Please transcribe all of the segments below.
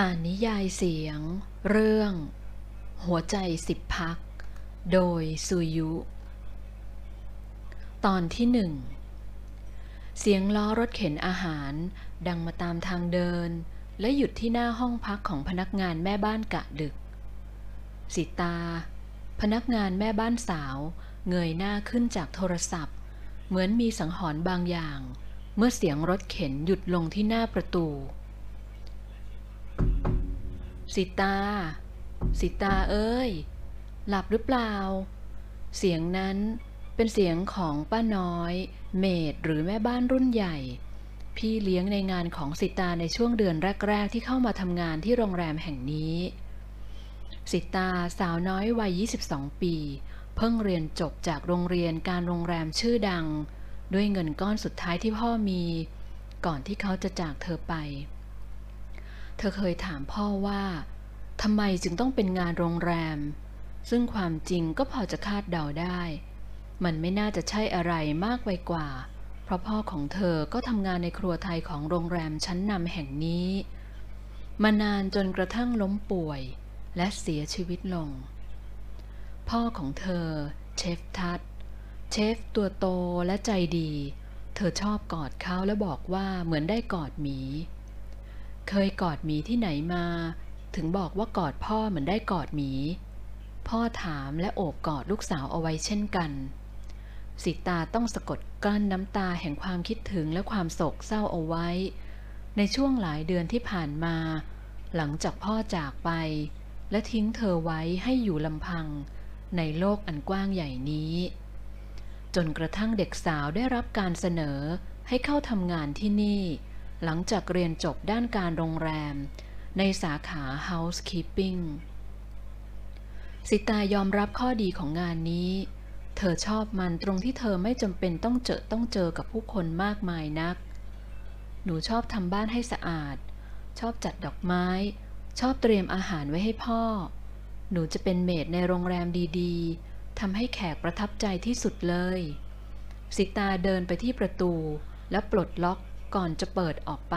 อ่านนิยายเสียง เรื่อง หัวใจสิบพัก โดยสุยุ ตอนที่หนึ่ง เสียงล้อรถเข็นอาหารดังมาตามทางเดิน และหยุดที่หน้าห้องพักของพนักงานแม่บ้านกะดึก สิตา พนักงานแม่บ้านสาว เงยหน้าขึ้นจากโทรศัพท์ เหมือนมีสังหรณ์บางอย่าง เมื่อเสียงรถเข็นหยุดลงที่หน้าประตู สิตา สิตาเอ้ย หลับหรือเปล่า เสียงนั้นเป็นเสียงของป้าน้อย เมดหรือแม่บ้านรุ่นใหญ่ พี่เลี้ยงในงานของสิตาในช่วงเดือนแรก ๆ ที่เข้ามาทำงานที่โรงแรมแห่งนี้ สิตาสาวน้อยวัย 22 ปี เพิ่งเรียนจบจากโรงเรียนการโรงแรมชื่อดัง ด้วยเงินก้อนสุดท้ายที่พ่อมี ก่อนที่เขาจะจากเธอไป เธอเคยถามพ่อว่าทำไมจึงต้องเป็นงานโรงแรม ซึ่งความจริงก็พอจะคาดเดาได้ มันไม่น่าจะใช่อะไรมากไปกว่า เพราะพ่อของเธอก็ทำงานในครัวไทยของโรงแรมชั้นนำแห่งนี้ มานานจนกระทั่งล้มป่วย และเสียชีวิตลง พ่อของเธอ เชฟทัดเชฟตัวโตและใจดี เธอชอบกอดเขาและบอกว่าเหมือนได้กอดหมี เคยกอดหมีที่ไหนมา ถึงบอกว่ากอดพ่อเหมือนได้กอดหมี พ่อถามและโอบกอดลูกสาวเอาไว้เช่นกัน สิตาต้องสะกดกลั้นน้ำตาแห่งความคิดถึงและความโศกเศร้าเอาไว้ ในช่วงหลายเดือนที่ผ่านมา หลังจากพ่อจากไป และทิ้งเธอไว้ให้อยู่ลำพัง ในโลกอันกว้างใหญ่นี้ จนกระทั่งเด็กสาวได้รับการเสนอให้เข้าทำงานที่นี่ หลังจากเรียนจบด้านการโรงแรม ในสาขา housekeeping สิตายอมรับข้อดีของงานนี้ เธอชอบมันตรงที่เธอไม่จำเป็นต้องเจอต้องเจอกับผู้คนมากมายนัก หนูชอบทำบ้านให้สะอาด ชอบจัดดอกไม้ ชอบเตรียมอาหารไว้ให้พ่อ หนูจะเป็นเมดในโรงแรมดีๆทำให้แขกประทับใจที่สุดเลย สิตาเดินไปที่ประตูแล้วปลดล็อก ก่อนจะเปิดออกไป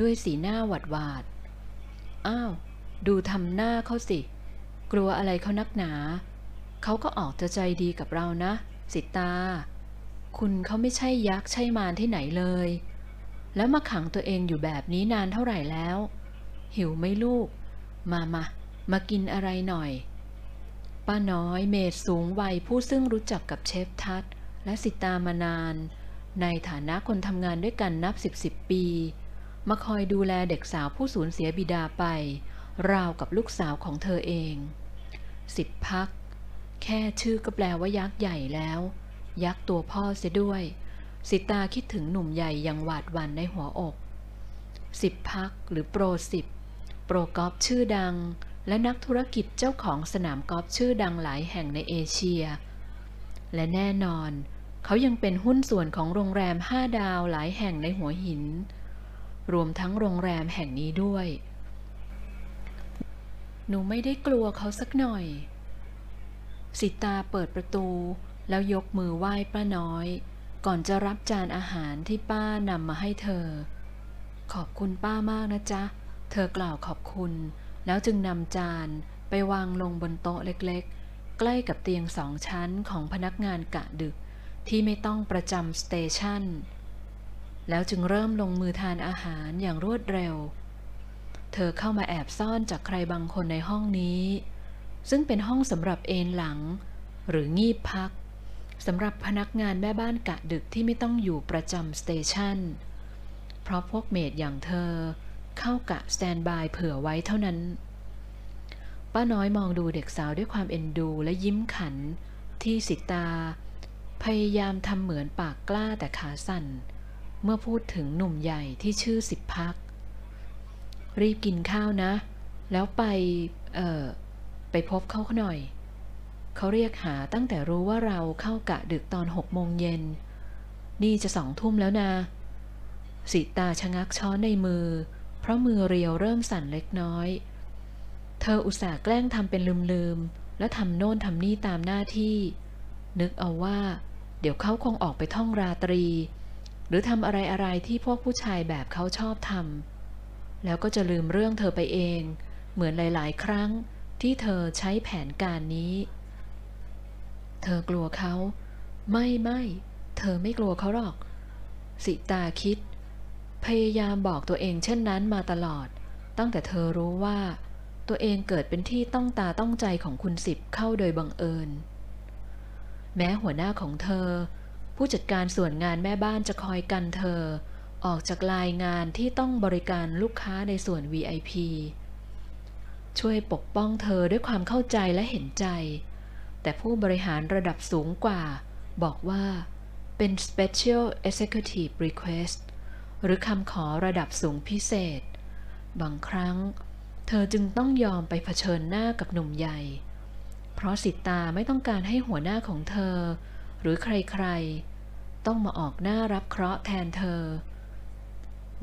ด้วยสีหน้าหวาดหวาด อ้าว ดูทำหน้าเขาสิ กลัวอะไรเขานักหนา เขาก็ออกจะใจดีกับเรานะ สิตา คุณเขาไม่ใช่ยักษ์ใช่มารที่ไหนเลย แล้วมาขังตัวเองอยู่แบบนี้นานเท่าไหร่แล้ว หิวไหมลูก มามา มากินอะไรหน่อย ป้าน้อยเมดสูงวัยผู้ซึ่งรู้จักกับเชฟทัศและสิตามานาน ในฐานะคนทำงานด้วยกันนับสิบสิบปี มาคอยดูแลเด็กสาวผู้สูญเสียบิดาไป ราวกับลูกสาวของเธอเอง สิบพัก แค่ชื่อก็แปลว่ายักษ์ใหญ่แล้ว ยักษ์ตัวพ่อเสียด้วย สิตาคิดถึงหนุ่มใหญ่อย่างหวาดหวั่นในหัวอก สิบพักหรือโปรสิบโปรกอล์ฟชื่อดัง และนักธุรกิจเจ้าของสนามกอล์ฟชื่อดังหลายแห่งในเอเชีย และแน่นอน เขายังเป็นหุ้นส่วนของโรงแรมห้าดาวหลายแห่งในหัวหิน รวมทั้งโรงแรมแห่งนี้ด้วย หนูไม่ได้กลัวเขาสักหน่อย สิตาเปิดประตูแล้วยกมือไหว้ป้าน้อย ก่อนจะรับจานอาหารที่ป้านำมาให้เธอ ขอบคุณป้ามากนะจ๊ะ เธอกล่าวขอบคุณ แล้วจึงนำจานไปวางลงบนโต๊ะเล็กๆ ใกล้กับเตียงสองชั้นของพนักงานกะดึก ที่ไม่ต้องประจำสเตชันแล้วจึงเริ่มลงมือทานอาหารอย่างรวดเร็ว เธอเข้ามาแอบซ่อนจากใครบางคนในห้องนี้ ซึ่งเป็นห้องสำหรับเอนหลัง หรืองีบพักสำหรับพนักงานแม่บ้านกะดึกที่ไม่ต้องอยู่ประจำ station เพราะพวก maid อย่างเธอ เข้ากะ standby เผื่อไว้เท่านั้น ป้าน้อยมองดูเด็กสาวด้วยความเอ็นดูและยิ้มขันที่สิตา พยายามทำเหมือนปากกล้าแต่ขาสั่น เมื่อพูดถึงหนุ่มใหญ่ที่ชื่อสิบพัก รีบกินข้าวนะ แล้วไป เอ่อ ไปพบเขาหน่อย เขาเรียกหาตั้งแต่รู้ว่าเราเข้ากะดึกตอนหกโมงเย็น นี่จะสองทุ่มแล้วนะ สิตาชะงักช้อนในมือ เพราะมือเรียวเริ่มสั่นเล็กน้อย เธออุตส่าห์แกล้งทำเป็นลืมๆ และทำโน่นทำนี่ตามหน้าที่นึกเอาว่า เดี๋ยวเขาคงออกไปท่องราตรี หรือทำอะไรอะไรที่พวกผู้ชายแบบเขาชอบทำแล้วก็จะลืมเรื่องเธอไปเอง เหมือนหลาย ๆ ครั้งที่เธอใช้แผนการนี้ เธอกลัวเขา ไม่ไม่เธอไม่กลัวเขาหรอก สิตาคิด พยายามบอกตัวเองเช่นนั้นมาตลอด ตั้งแต่เธอรู้ว่า ตัวเองเกิดเป็นที่ต้องตาต้องใจของคุณสิบเข้าโดยบังเอิญ แม้หัวหน้าของเธอ ผู้จัดการส่วนงานแม่บ้านจะคอยกันเธอ ออกจากรายงานที่ต้องบริการลูกค้าในส่วน VIP ช่วยปกป้องเธอด้วยความเข้าใจและเห็นใจ แต่ผู้บริหารระดับสูงกว่า บอกว่า เป็น Special Executive Request หรือคำขอระดับสูงพิเศษ บางครั้ง เธอจึงต้องยอมไปเผชิญหน้ากับหนุ่มใหญ่ เพราะสิตาไม่ต้องการให้หัวหน้าของเธอ หรือใครๆ ต้องมาออกหน้ารับเคราะห์แทนเธอ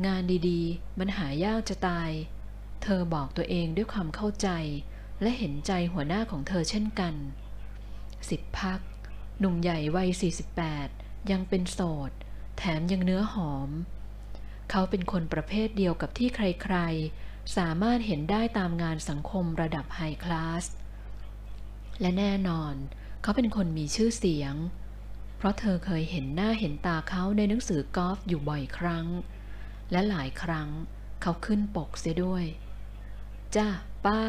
งานดีๆ มันหายากจะตาย เธอบอกตัวเองด้วยความเข้าใจ และเห็นใจหัวหน้าของเธอเช่นกัน สิบพัก หนุ่มใหญ่วัย 48 ยังเป็นโสด แถมยังเนื้อหอม เขาเป็นคนประเภทเดียวกับที่ใครๆ สามารถเห็นได้ตามงานสังคมระดับไฮคลาส และแน่นอน เขาเป็นคนมีชื่อเสียง เพราะเธอเคยเห็นหน้าเห็นตาเขาในหนังสือกอล์ฟอยู่บ่อยครั้ง และหลายครั้งเขาขึ้นปกเสียด้วย จ้าป้า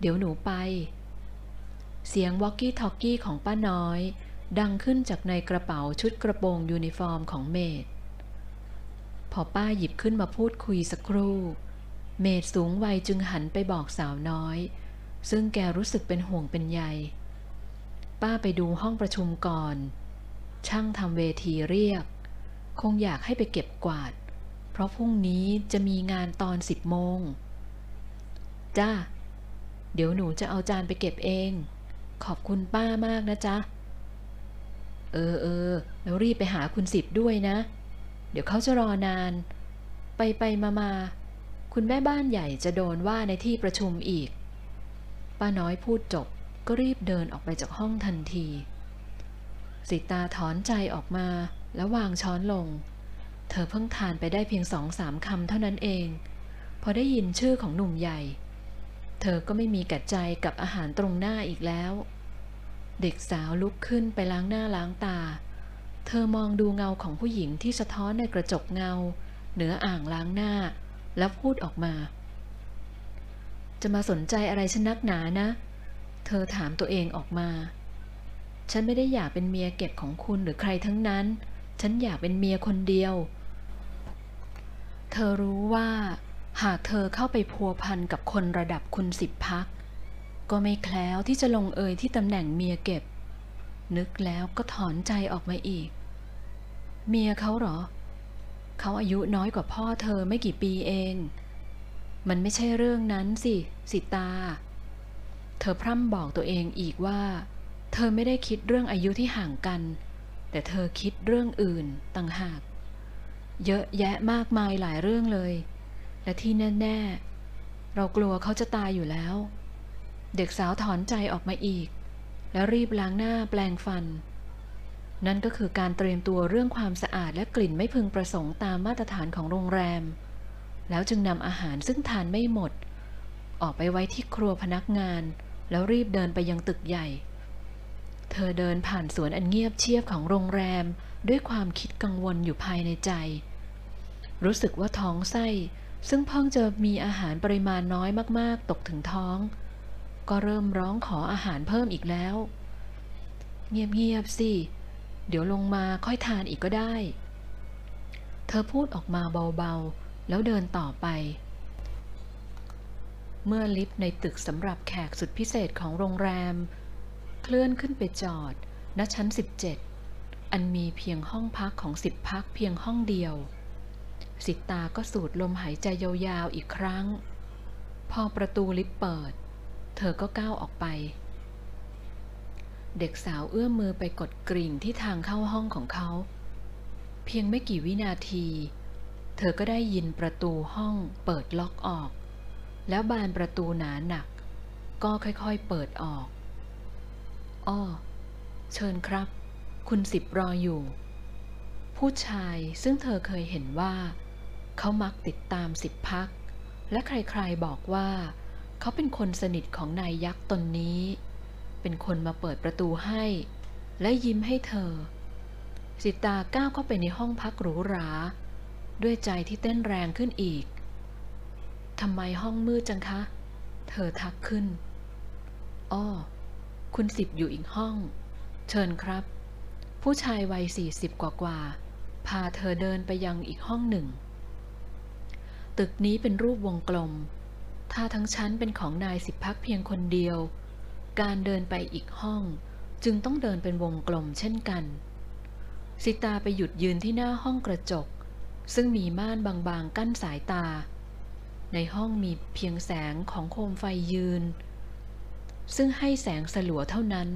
เดี๋ยวหนูไป เสียงวอกกี้ทอกกี้ของป้าน้อย ดังขึ้นจากในกระเป๋าชุดกระโปรงยูนิฟอร์มของเมดพอป้าหยิบขึ้นมาพูดคุยสักครู่ เมดสูงวัยจึงหันไปบอกสาวน้อย ซึ่งแกรู้สึกเป็นห่วงเป็นใย ป้าไปดูห้องประชุมก่อน ช่างทำเวทีเรียก คงอยากให้ไปเก็บกวาด เพราะพรุ่งนี้จะมีงานตอนสิบโมง จ้า เดี๋ยวหนูจะเอาจานไปเก็บเอง ขอบคุณป้ามากนะจ๊ะ เออเออแล้วรีบไปหาคุณสิบด้วยนะ เดี๋ยวเขาจะรอนาน ไปไปมามาคุณแม่บ้านใหญ่จะโดนว่าในที่ประชุมอีก ป้าน้อยพูดจบก็รีบเดินออกไปจากห้องทันที สิตาถอนใจออกมาแล้ววางช้อนลง เธอเพิ่งทานไปได้เพียงสองสามคำเท่านั้นเอง พอได้ยินชื่อของหนุ่มใหญ่ เธอก็ไม่มีกัดใจกับอาหารตรงหน้าอีกแล้ว เด็กสาวลุกขึ้นไปล้างหน้าล้างตา เธอมองดูเงาของผู้หญิงที่สะท้อนในกระจกเงา เหนืออ่างล้างหน้า แล้วพูดออกมา จะมาสนใจอะไรฉันนักหนานะ เธอถามตัวเองออกมา ฉันไม่ได้อยากเป็นเมียเก็บของคุณหรือใครทั้งนั้น ฉันอยากเป็นเมียคนเดียว เธอรู้ว่า หากเธอเข้าไปพัวพันกับคนระดับคุณสิบพัก ก็ไม่แคล้วที่จะลงเอยที่ตำแหน่งเมียเก็บ นึกแล้วก็ถอนใจออกมาอีก เมียเขาเหรอ เขาอายุน้อยกว่าพ่อเธอไม่กี่ปีเอง มันไม่ใช่เรื่องนั้นสิ สิตา เธอพร่ำบอกตัวเองอีกว่า เธอไม่ได้คิดเรื่องอายุที่ห่างกัน แต่เธอคิดเรื่องอื่นต่างหาก เยอะแยะมากมายหลายเรื่องเลย และที่แน่ ๆ เรากลัวเขาจะตายอยู่แล้ว เด็กสาวถอนใจออกมาอีก แล้วรีบล้างหน้าแปลงฟัน นั่นก็คือการเตรียมตัวเรื่องความสะอาดและกลิ่นไม่พึงประสงค์ตามมาตรฐานของโรงแรม แล้วจึงนำอาหารซึ่งทานไม่หมด ออกไปไว้ที่ครัวพนักงาน แล้วรีบเดินไปยังตึกใหญ่ เธอเดินผ่านสวนอันเงียบเชียบของโรงแรมด้วยความคิดกังวลอยู่ภายในใจ รู้สึกว่าท้องไส้ ซึ่งเพิ่งจะมีอาหารปริมาณน้อยมากๆ ตกถึงท้อง ก็เริ่มร้องขออาหารเพิ่มอีกแล้ว เงียบๆสิ เดี๋ยวลงมาค่อยทานอีกก็ได้ เธอพูดออกมาเบาๆ แล้วเดินต่อไป เมื่อลิฟต์ในตึกสำหรับแขกสุดพิเศษของโรงแรม เคลื่อนขึ้นไปจอด ณชั้น 17 อันมีเพียงห้องพักของสิบพักเพียงห้องเดียว สิตาก็สูดลมหายใจยาวๆอีกครั้ง พอประตูลิฟต์เปิด เธอก็ก้าวออกไป เด็กสาวเอื้อมมือไปกดกริ่งที่ทางเข้าห้องของเขา เพียงไม่กี่วินาที ธอก็ได้ยินประตูห้องเปิดล็อกออก แล้วบานประตูหนาหนัก ก็ค่อยๆเปิดออก อ้อ เชิญครับ คุณสิบรออยู่ ผู้ชายซึ่งเธอเคยเห็นว่า เขามักติดตามสิบพัก และใครๆบอกว่า เขาเป็นคนสนิทของนายยักษ์ตนนี้ เป็นคนมาเปิดประตูให้ และยิ้มให้เธอ สิตาก้าวเข้าไปในห้องพักหรูหรา ด้วยใจที่เต้นแรงขึ้นอีก ทำไมห้องมืดจังคะ เธอทักขึ้น อ้อ คุณสิบอยู่อีกห้อง เชิญครับ ผู้ชายวัยสี่สิบกว่าๆพาเธอเดินไปยังอีกห้องหนึ่ง ตึกนี้เป็นรูปวงกลม ถ้าทั้งชั้นเป็นของนายสิบพักเพียงคนเดียว การเดินไปอีกห้อง จึงต้องเดินเป็นวงกลมเช่นกันสิตาไปหยุดยืนที่หน้าห้องกระจก ซึ่งมีม่านบางๆ กั้นสายตา ในห้องมีเพียงแสงของโคมไฟยืน ซึ่งให้แสงสลัวเท่านั้น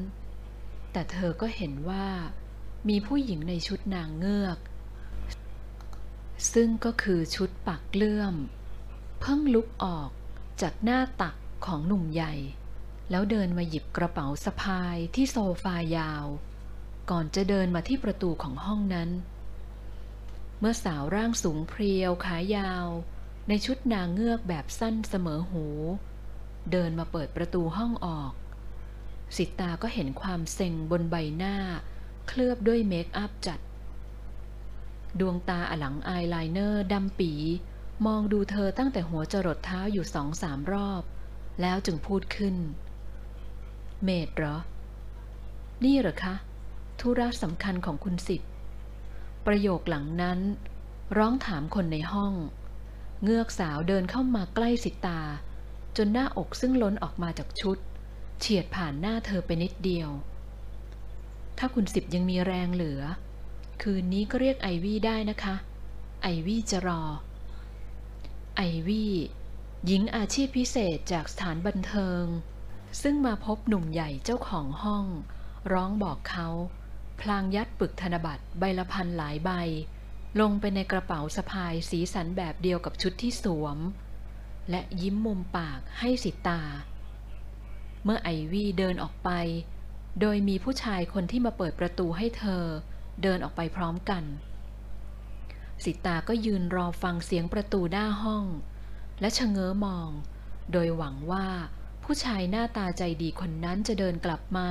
แต่เธอก็เห็นว่ามีผู้หญิงในชุดนางเงือก ซึ่งก็คือชุดปักเลื่อม เพิ่งลุกออกจากหน้าตักของหนุ่มใหญ่ แล้วเดินมาหยิบกระเป๋าสะพายที่โซฟายาว ก่อนจะเดินมาที่ประตูของห้องนั้น เมื่อสาวร่างสูงเพรียวขายาว ในชุดนางเงือกแบบสั้นเสมอหู เดินมาเปิดประตูห้องออก สิตาก็เห็นความเซ็งบนใบหน้า เคลือบด้วยเมคอัพจัด ดวงตาอลังอายไลเนอร์ดำปี มองดูเธอตั้งแต่หัวจรดเท้าอยู่สองสามรอบ แล้วจึงพูดขึ้น เมดเหรอ นี่เหรอคะ ธุระสำคัญของคุณสิบ ประโยคหลังนั้น ร้องถามคนในห้อง เงือกสาวเดินเข้ามาใกล้สิตา จนหน้าอกซึ่งล้นออกมาจากชุด เฉียดผ่านหน้าเธอไปนิดเดียว ถ้าคุณสิบยังมีแรงเหลือ คืนนี้ก็เรียกไอวี่ได้นะคะ ไอวี่จะรอ ไอวี่หญิงอาชีพพิเศษจากสถานบันเทิง ซึ่งมาพบหนุ่มใหญ่เจ้าของห้อง ร้องบอกเขา พลางยัดปึกธนบัตรใบละพันหลายใบ ลงไปในกระเป๋าสะพายสีสันแบบเดียวกับชุดที่สวม และยิ้มมุมปากให้สิตา เมื่อไอวี่เดินออกไป โดยมีผู้ชายคนที่มาเปิดประตูให้เธอ เดินออกไปพร้อมกัน สิตาก็ยืนรอฟังเสียงประตูหน้าห้อง และชะเง้อมอง โดยหวังว่าผู้ชายหน้าตาใจดีคนนั้นจะเดินกลับมา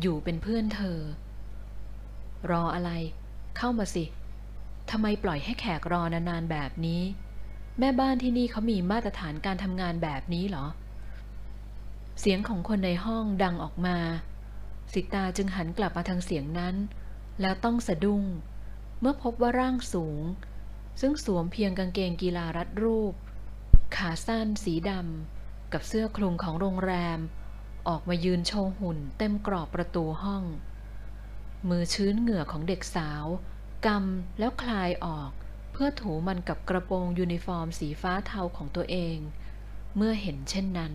อยู่เป็นเพื่อนเธอ รออะไร เข้ามาสิทำไมปล่อยให้แขกรอนานๆแบบนี้ แม่บ้านที่นี่เขามีมาตรฐานการทำงานแบบนี้เหรอ เสียงของคนในห้องดังออกมา สิตาจึงหันกลับมาทางเสียงนั้น แล้วต้องสะดุ้ง เมื่อพบว่าร่างสูง ซึ่งสวมเพียงกางเกงกีฬารัดรูป ขาสั้นสีดำกับเสื้อคลุมของโรงแรม ออกมายืนโชว์หุ่นเต็มกรอบประตูห้อง มือชื้นเหงื่อของเด็กสาวกำแล้วคลายออก เพื่อถูมันกับกระโปรงยูนิฟอร์มสีฟ้าเทาของตัวเอง เมื่อเห็นเช่นนั้น